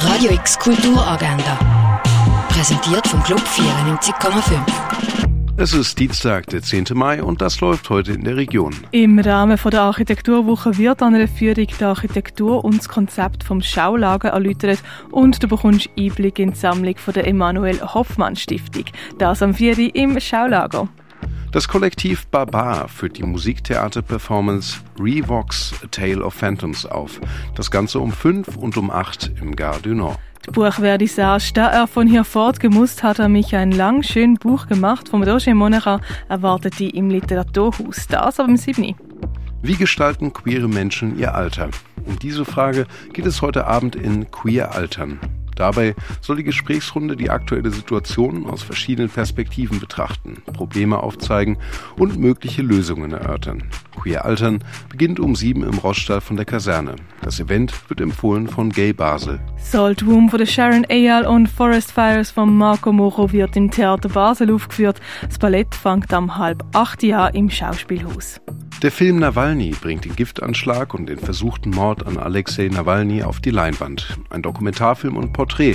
Radio X Kulturagenda. Präsentiert vom Club 94,5. Es ist Dienstag, der 10. Mai und das läuft heute in der Region. Im Rahmen der Architekturwoche wird an einer Führung die Architektur und das Konzept vom Schaulager erläutert und du bekommst Einblick in die Sammlung von der Emanuel Hoffmann Stiftung. Das am 4. im Schaulager. Das Kollektiv Barbar führt die Musiktheater-Performance Revox A Tale of Phantoms auf. Das Ganze um 5 und um 8 im Gare du Nord. Die Buchvernissage, da er von hier fortgemusst, hat er mich ein lang schön Buch gemacht vom Roger Monera, erwartet die im Literaturhaus. Das aber im 7. Wie gestalten queere Menschen ihr Alter? Um diese Frage geht es heute Abend in Queer Altern. Dabei soll die Gesprächsrunde die aktuelle Situation aus verschiedenen Perspektiven betrachten, Probleme aufzeigen und mögliche Lösungen erörtern. Queer Altern beginnt um sieben im Roststall von der Kaserne. Das Event wird empfohlen von Gay Basel. Salt Room von Sharon Eyal und Forest Fires von Marco Moro wird im Theater Basel aufgeführt. Das Ballett fängt am halb acht Jahr im Schauspielhaus. Der Film Nawalny bringt den Giftanschlag und den versuchten Mord an Alexei Nawalny auf die Leinwand. Ein Dokumentarfilm und Porträt.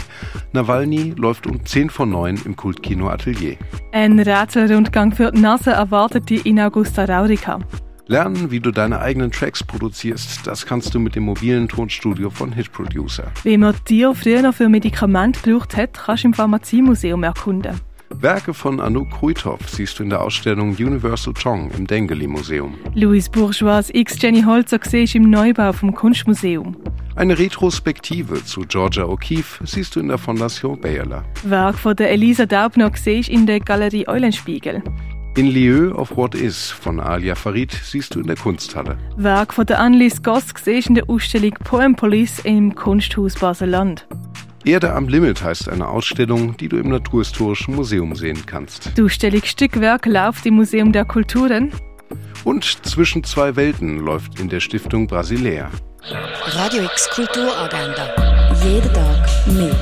Nawalny läuft um 10 vor 9 im Kultkino Atelier. Ein Rätselrundgang für Nase erwartet die in Augusta Raurica. Lernen, wie du deine eigenen Tracks produzierst, das kannst du mit dem mobilen Tonstudio von Hit Producer. Wie man dir früher noch für Medikamente gebraucht hat, kannst du im Pharmaziemuseum erkunden. Werke von Anouk Kruithoff siehst du in der Ausstellung Universal Chong im Dengeli Museum. Louis Bourgeois x Jenny Holzer siehst im Neubau vom Kunstmuseum. Eine Retrospektive zu Georgia O'Keeffe siehst du in der Fondation Bayerler. Werk von der Elisa Daubner siehst in der Galerie Eulenspiegel. In Lieu of What Is von Alia Farid siehst du in der Kunsthalle. Werk von der Annelies Goss siehst in der Ausstellung Poem Police im Kunsthaus Basel-Land. Erde am Limit heißt eine Ausstellung, die du im Naturhistorischen Museum sehen kannst. Die Ausstellung Stückwerk läuft im Museum der Kulturen. Und Zwischen zwei Welten läuft in der Stiftung Brasilea. Radio X Kulturagenda. Jeden Tag mehr.